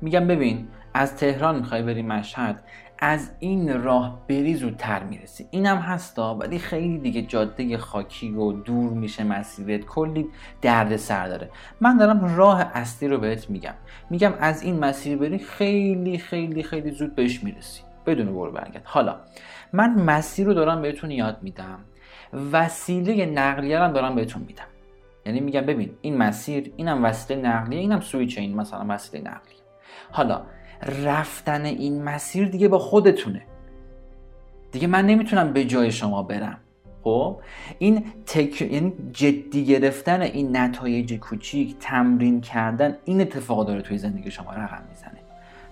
میگم ببین از تهران می‌خوای بری مشهد از این راه بری زودتر می‌رسی. اینم هستا ولی خیلی دیگه جاده خاکی و دور میشه مسیرت. کلی درد سر داره. من دارم راه اصلی رو بهت میگم. میگم از این مسیر بری خیلی خیلی خیلی زود بهش می‌رسی. بدون برو برگرد. حالا من مسیر رو دارم بهتون یاد میدم. وسیله نقلیه رو دارم بهتون میدم. یعنی میگم ببین این مسیر اینم وسیله نقلیه اینم سویچ این مثلا وسیله نقلیه. حالا رفتن این مسیر دیگه با خودتونه. دیگه من نمی‌تونم به جای شما برم. خب؟ این تک... یعنی جدی گرفتن این نتایج کوچیک تمرین کردن این اتفاق داره توی زندگی شما رقم می‌زنه.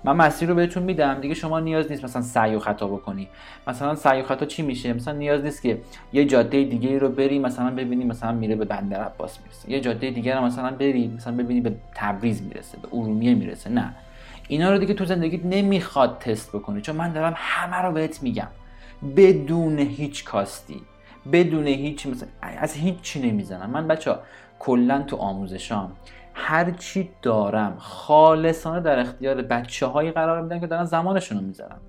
من مسیر رو بهتون میدم. دیگه شما نیاز نیست مثلا سعی و خطا بکنی. مثلا سعی و خطا چی میشه؟ مثلا نیاز نیست که یه جاده دیگه رو بری مثلا ببینی مثلا میره به بندر عباس می‌رسه. یه جاده دیگه رو مثلا بری مثلا ببینی به تبریز می‌رسه به ارومیه می‌رسه. نه. اینا رو دیگه تو زندگیت نمی‌خواد تست بکنی. چون من دارم همه رو بهت میگم. بدون هیچ کاستی. بدون هیچ مثلا از هیچ چی نمی‌زنم. من بچه کلا تو آموزشام هر چی دارم خالصانه در اختیار بچه هایی قرار میدن که دارن زمانشون رو می‌ذارم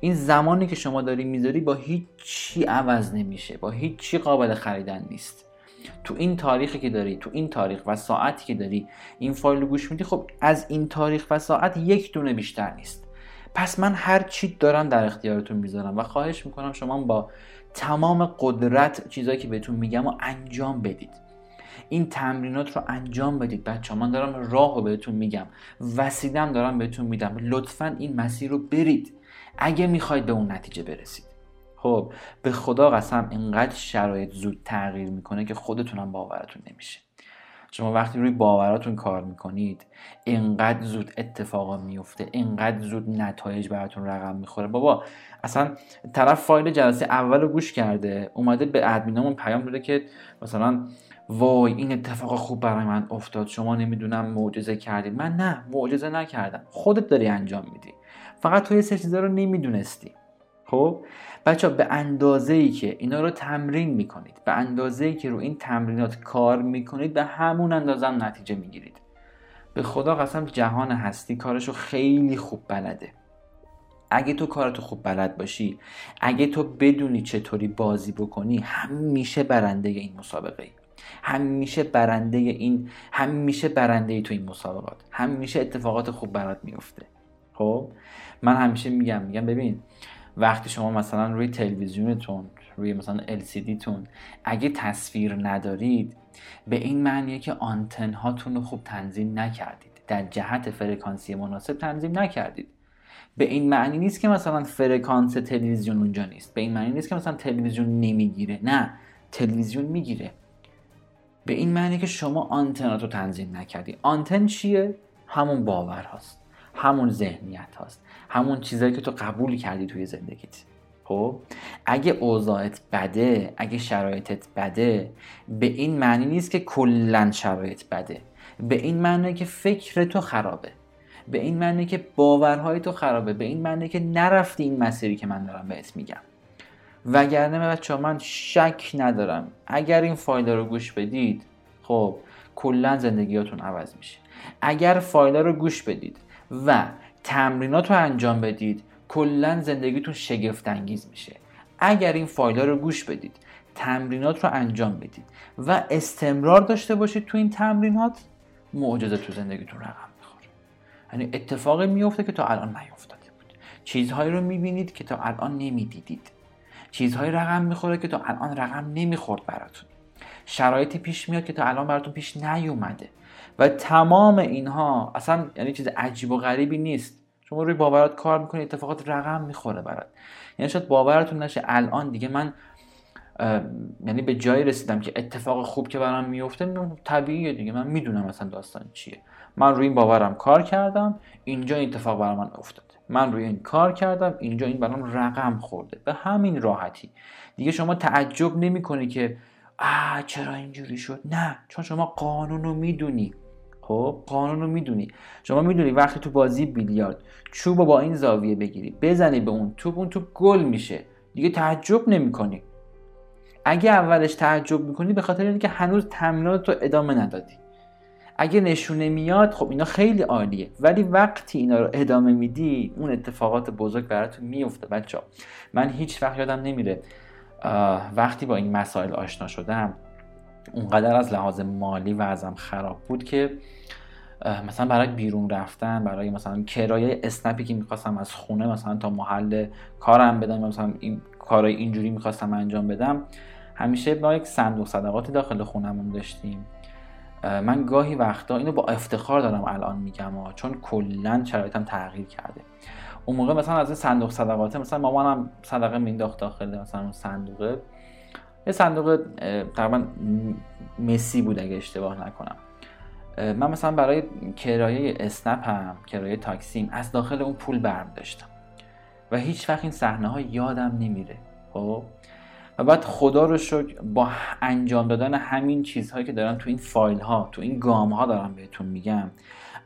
این زمانی که شما داری می‌ذاری با هیچ چی عوض نمیشه با هیچ چی قابل خریدن نیست. تو این تاریخی که داری تو این تاریخ و ساعتی که داری این فایل رو گوش میدی خب از این تاریخ و ساعت یک دونه بیشتر نیست. پس من هر چی دارم در اختیارتون می‌ذارم و خواهش می‌کنم شما با تمام قدرت چیزایی که بهتون میگم و انجام بدید. این تمرینات رو انجام بدید بچه من دارم راه رو بهتون میگم. وسیدم دارم بهتون میدم. لطفا این مسیر رو برید. اگه می‌خواید به اون نتیجه برسید. خب به خدا قسم اینقدر شرایط زود تغییر می‌کنه که خودتونم باورتون نمیشه. شما وقتی روی باوراتون کار می‌کنید اینقدر زود اتفاقا میفته اینقدر زود نتایج براتون رقم می‌خوره. بابا اصلا طرف فایل جلسه اول رو گوش کرده اومده به ادمینامون پیام داده که مثلا وای این اتفاق خوب برای من افتاد. شما نمی‌دونم معجزه کردید من نه معجزه نکردم. خودت داری انجام میدی. فقط تو یه سه چیزا رو نمی‌دونستی. خب؟ بچه به اندازه ای که اینا رو تمرین می‌کنید به اندازه ای که رو این تمرینات کار می‌کنید به همون اندازه هم نتیجه می‌گیرید. به خدا قسم جهان هستی کارشو خیلی خوب بلده. اگه تو کارتو خوب بلد باشی اگه تو بدونی چطوری بازی بکنی همیشه برنده این مسابقه ای همیشه برنده این همیشه برنده ای تو این مسابقات. همیشه اتفاقات خوب برات میفته خب؟ من همیشه میگم میگم ببین وقتی شما مثلا روی تلویزیونتون روی مثلا LCD تون اگه تصویر ندارید به این معنیه که آنتن هاتون رو خوب تنظیم نکردید. در جهت فرکانسی مناسب تنظیم نکردید. به این معنی نیست که مثلا فرکانس تلویزیون اونجا نیست. به این معنی نیست که مثلا تلویزیون نمی‌گیره. نه تلویزیون می‌گیره. به این معنی که شما آنتنات رو تنظیم نکردی. آنتن چیه؟ همون باور هاست. همون ذهنیت هاست. همون چیزهایی که تو قبول کردی توی زندگیت. خب؟ اگه اوضاعت بده اگه شرایطت بده به این معنی نیست که کلا شرایط بده. به این معنی که فکر تو خرابه. به این معنی که باورهای تو خرابه. به این معنی که نرفتی این مسیری که من دارم بهت میگم. وگرنه بچه من شک ندارم. اگر این فایل رو گوش بدید خب کلا زندگیاتون عوض میشه. اگر فایل رو گوش بدید و تمرینات رو انجام بدید کلا زندگیتون شگفت انگیز میشه. اگر این فایل رو گوش بدید تمرینات رو انجام بدید و استمرار داشته باشید تو این تمرینات معجزه تو زندگیتون رقم می‌خوره. یعنی اتفاقی میفته که تا الان نیفتاده بود. چیزهایی رو می‌بینید که تا الان نمی‌دیدید. چیزهایی رقم می‌خوره که تا الان رقم نمی‌خورد براتون. شرایطی پیش میاد که تا الان براتون پیش نیومده. و تمام اینها اصلا یعنی چیز عجیب و غریبی نیست. شما روی باورات کار می‌کنید اتفاقات رقم می‌خوره برات. یعنی شاید باورتون نشه الان دیگه من یعنی به جایی رسیدم که اتفاق خوب که برام میفته طبیعیه دیگه. من می‌دونم اصلا داستان چیه. من روی این باورم کار کردم اینجا این اتفاق برای من افتاده من روی این کار کردم اینجا این برام رقم خورده. به همین راحتی. دیگه شما تعجب نمی که آ چرا اینجوری شد؟ نه چون شما قانون رو می‌دونی. خب قانون رو می‌دونی. شما می‌دونی وقتی تو بازی بیلیارد چوب با این زاویه بگیری بزنی به اون توپ اون توپ گل میشه. دیگه تعجب نمی‌کنی. اگه اولش تعجب می‌کنی به خاطر اینکه هنوز تمرینات رو ادامه ندادی. اگه نشونه میاد خب اینا خیلی عالیه. ولی وقتی اینا رو ادامه میدی اون اتفاقات بزرگ براتون میفته. بچه من هیچ وقت یادم نمیره وقتی با این مسائل آشنا شدم اونقدر از لحاظ مالی وضعم خراب بود که مثلا برای بیرون رفتن برای مثلا کرایه اسنپی که می‌خواستم از خونه مثلا تا محل کارم بدم مثلا این کارای اینجوری می‌خواستم انجام بدم همیشه با یک صندوق صدقاتی داخل خونمون داشتیم. من گاهی وقتا اینو با افتخار دارم الان میگم ها چون کلا شرایطم تغییر کرده. اون موقع مثلا از این صندوق صدقاته مثلا مامانم صدقه مینداخت داخل مثلا اون صندوقه. یه صندوق تقریبا مسی بود اگه اشتباه نکنم. من مثلا برای کرایه اسنپم کرایه تاکسیم از داخل اون پول برم داشتم و هیچ وقت این صحنه ها یادم نمیره. خب؟ و بعد خدا رو شکر با انجام دادن همین چیزهایی که دارم تو این فایل ها تو این گام ها دارم بهتون میگم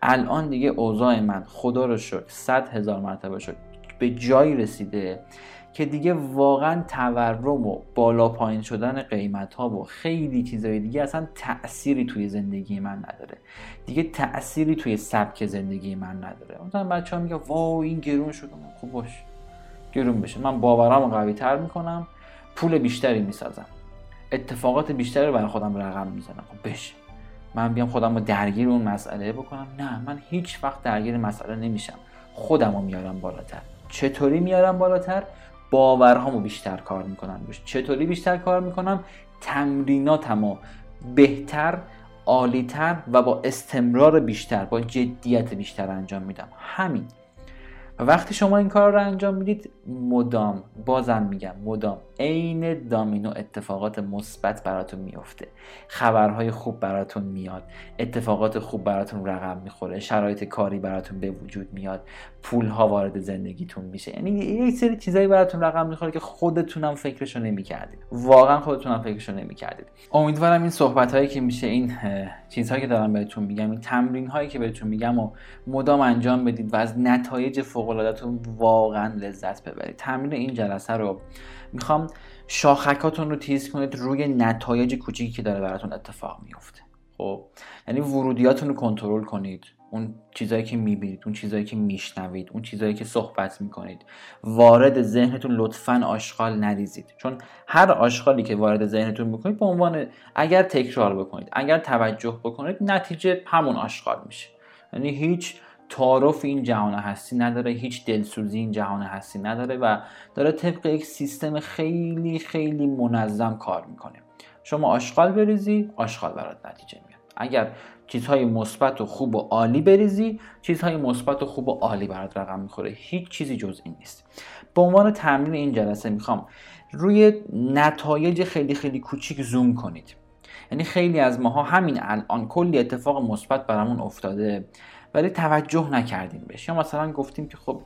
الان دیگه اوضاع من خدا رو شکر صد هزار مرتبه شد به جایی رسیده که دیگه واقعا تورم و بالا پایین شدن قیمت ها و خیلی چیزهای دیگه اصلا تأثیری توی زندگی من نداره. دیگه تأثیری توی سبک زندگی من نداره. مثلا بچه ها میگه واو این گرون شده خوب باش گرون بشه. من باورم قوی تر می‌کنم. پول بیشتری می‌سازم. اتفاقات بیشتری برای خودم رقم می‌زنم. خب بشه. من بیام خودم رو درگیر اون مسئله بکنم. نه من هیچ وقت درگیر مسئله نمیشم. خودم رو میارم بالاتر. چطوری میارم بالاتر؟ باورهامو بیشتر کار می‌کنم چطوری بیشتر کار می‌کنم؟ تمریناتمو بهتر عالیتر و با استمرار بیشتر با جدیت بیشتر انجام میدم. همین. وقتی شما این کار رو انجام می‌دید مدام بازم میگم مدام. عین دامینو اتفاقات مثبت براتون میفته خبرهای خوب براتون میاد. اتفاقات خوب براتون رقم می‌خوره. شرایط کاری براتون به وجود میاد. پول ها وارد زندگیتون میشه. یعنی یک سری چیزایی براتون رقم می‌خوره که خودتونم فکرشو نمی‌کردید. واقعا خودتونم فکرشو نمی‌کردید. امیدوارم این صحبت هایی که میشه این چیزهایی که دارم بهتون میگم این تمرین هایی که بهتون میگم و مدام انجام بدید و از نتایج فوق واقعا لذت ببرید. تمرین این جلسه رو می‌خوام شاخکاتون رو تیز کنید روی نتایج کوچیکی که داره براتون اتفاق میفته. خب یعنی ورودیاتون رو کنترل کنید. اون چیزایی که می‌بینید اون چیزایی که میشنوید اون چیزایی که صحبت می‌کنید. وارد ذهنتون لطفا آشغال نریزید. چون هر آشغالی که وارد ذهنتون می‌کنید به عنوان اگر تکرار بکنید اگر توجه بکنید نتیجه همون آشغال میشه. یعنی هیچ تعارف این جهان هستی نداره هیچ دلسوزی این جهان هستی نداره و داره طبق یک سیستم خیلی خیلی منظم کار می‌کنه. شما آشغال بریزی آشغال برات نتیجه میاد اگر چیزهای مثبت و خوب و عالی بریزی چیزهای مثبت و خوب و عالی برات رقم می‌خوره. هیچ چیزی جز این نیست. به عنوان تمرین این جلسه می‌خوام روی نتایج خیلی خیلی کوچیک زوم کنید. یعنی خیلی از ماها همین الان کلی اتفاق مثبت برامون افتاده. ولی توجه نکردیم بهش. یا مثلا گفتیم که خب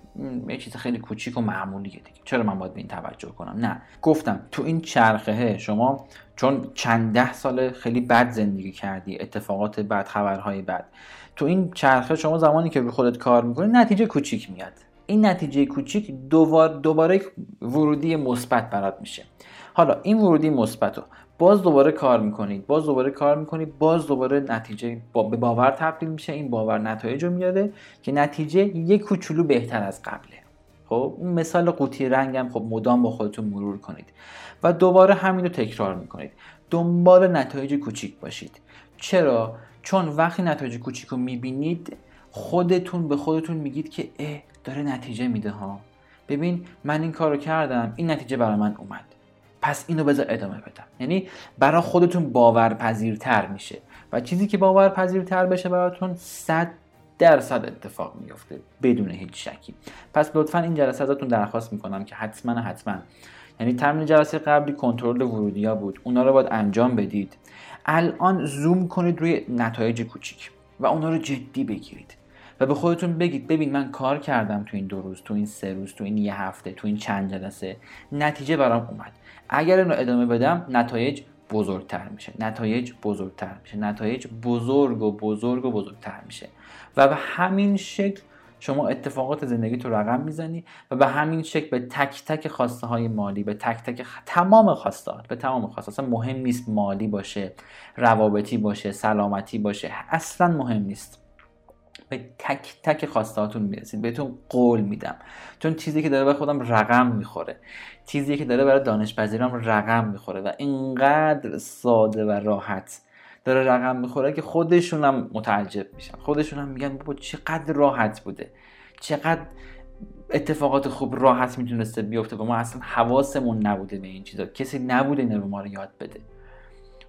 یه چیز خیلی کوچیک و معمولیه دیگه. چرا من باید به این توجه کنم؟ نه. گفتم تو این چرخه شما چون چند ده سال خیلی بد زندگی کردی اتفاقات بد خبرهای بد. تو این چرخه شما زمانی که به خودت کار می‌کنی نتیجه کوچیک میاد. این نتیجه کوچیک دوباره دوباره ورودی مثبت برات میشه. حالا این ورودی مثبت رو باز دوباره کار می‌کنید باز دوباره کار می‌کنید باز دوباره نتیجه با باور تبدیل میشه این باور نتایج رو میاده که نتیجه یک کوچولو بهتر از قبله. خب اون مثال قوطی رنگم خب مدام با خودتون مرور کنید و دوباره همین رو تکرار می‌کنید. دنبال نتایج کوچیک باشید. چرا؟ چون وقتی نتایج کوچیک رو می‌بینید خودتون به خودتون میگید که اه داره نتیجه میده ها. ببین من این کارو کردم این نتیجه برای من اومد. پس اینو بذار ادامه بدم. یعنی برای خودتون باورپذیرتر میشه و چیزی که باورپذیرتر بشه براتون صد درصد اتفاق میفته بدون هیچ شکی. پس لطفا این جلسه ازتون درخواست می‌کنم که حتما حتما. یعنی تمرین جلسه قبلی کنترل ورودی ها بود. اونا رو باید انجام بدید. الان زوم کنید روی نتایج کوچیک و اونا رو جدی بگیرید. و به خودتون بگید ببین من کار کردم تو این دو روز تو این سه روز تو این یه هفته تو این چند جلسه. نتیجه برام اومد. اگر اینو ادامه بدم نتایج بزرگتر میشه. نتایج بزرگتر میشه. نتایج بزرگ و بزرگ و بزرگتر میشه. و به همین شکل شما اتفاقات زندگی تو رقم می‌زنی و به همین شکل به تک تک خواسته های مالی به تک تک تمام خواسته به تمام خواسته اصلا مهم نیست مالی باشه روابطی باشه سلامتی باشه اصلا مهم نیست. به تک تک خواستهاتون می‌رسید. بهتون قول میدم. چون چیزی که داره به خودم رقم می‌خوره. چیزی که داره برای دانش رقم می‌خوره و اینقدر ساده و راحت داره رقم می‌خوره که خودشون هم متعجب میشن. خودشون هم میگن بابا چقدر راحت بوده. چقدر اتفاقات خوب راحت می‌تونسته بیفته. و ما اصلا حواسمون نبوده به این چیزا. کسی نبوده اینو به ما رو یاد بده.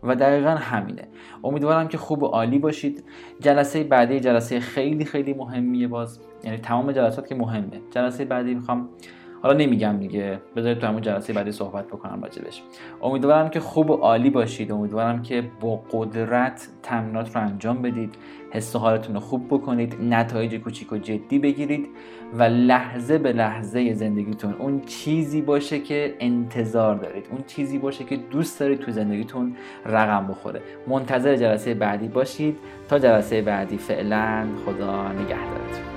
و دقیقا همینه. امیدوارم که خوب و عالی باشید. جلسه بعدی جلسه خیلی خیلی مهمیه باز. یعنی تمام جلسات که مهمه. جلسه بعدی می‌خوام حالا نمیگم دیگه. بذارید تو همون جلسه بعدی صحبت بکنم راجبش. امیدوارم که خوب و عالی باشید. امیدوارم که با قدرت تمرینات رو انجام بدید. حس و حالتون رو خوب بکنید. نتایج کوچیک و جدی بگیرید. و لحظه به لحظه زندگیتون. اون چیزی باشه که انتظار دارید. اون چیزی باشه که دوست دارید تو زندگیتون رقم بخوره. منتظر جلسه بعدی باشید. تا جلسه بعدی فعلا خدا نگهدارتون.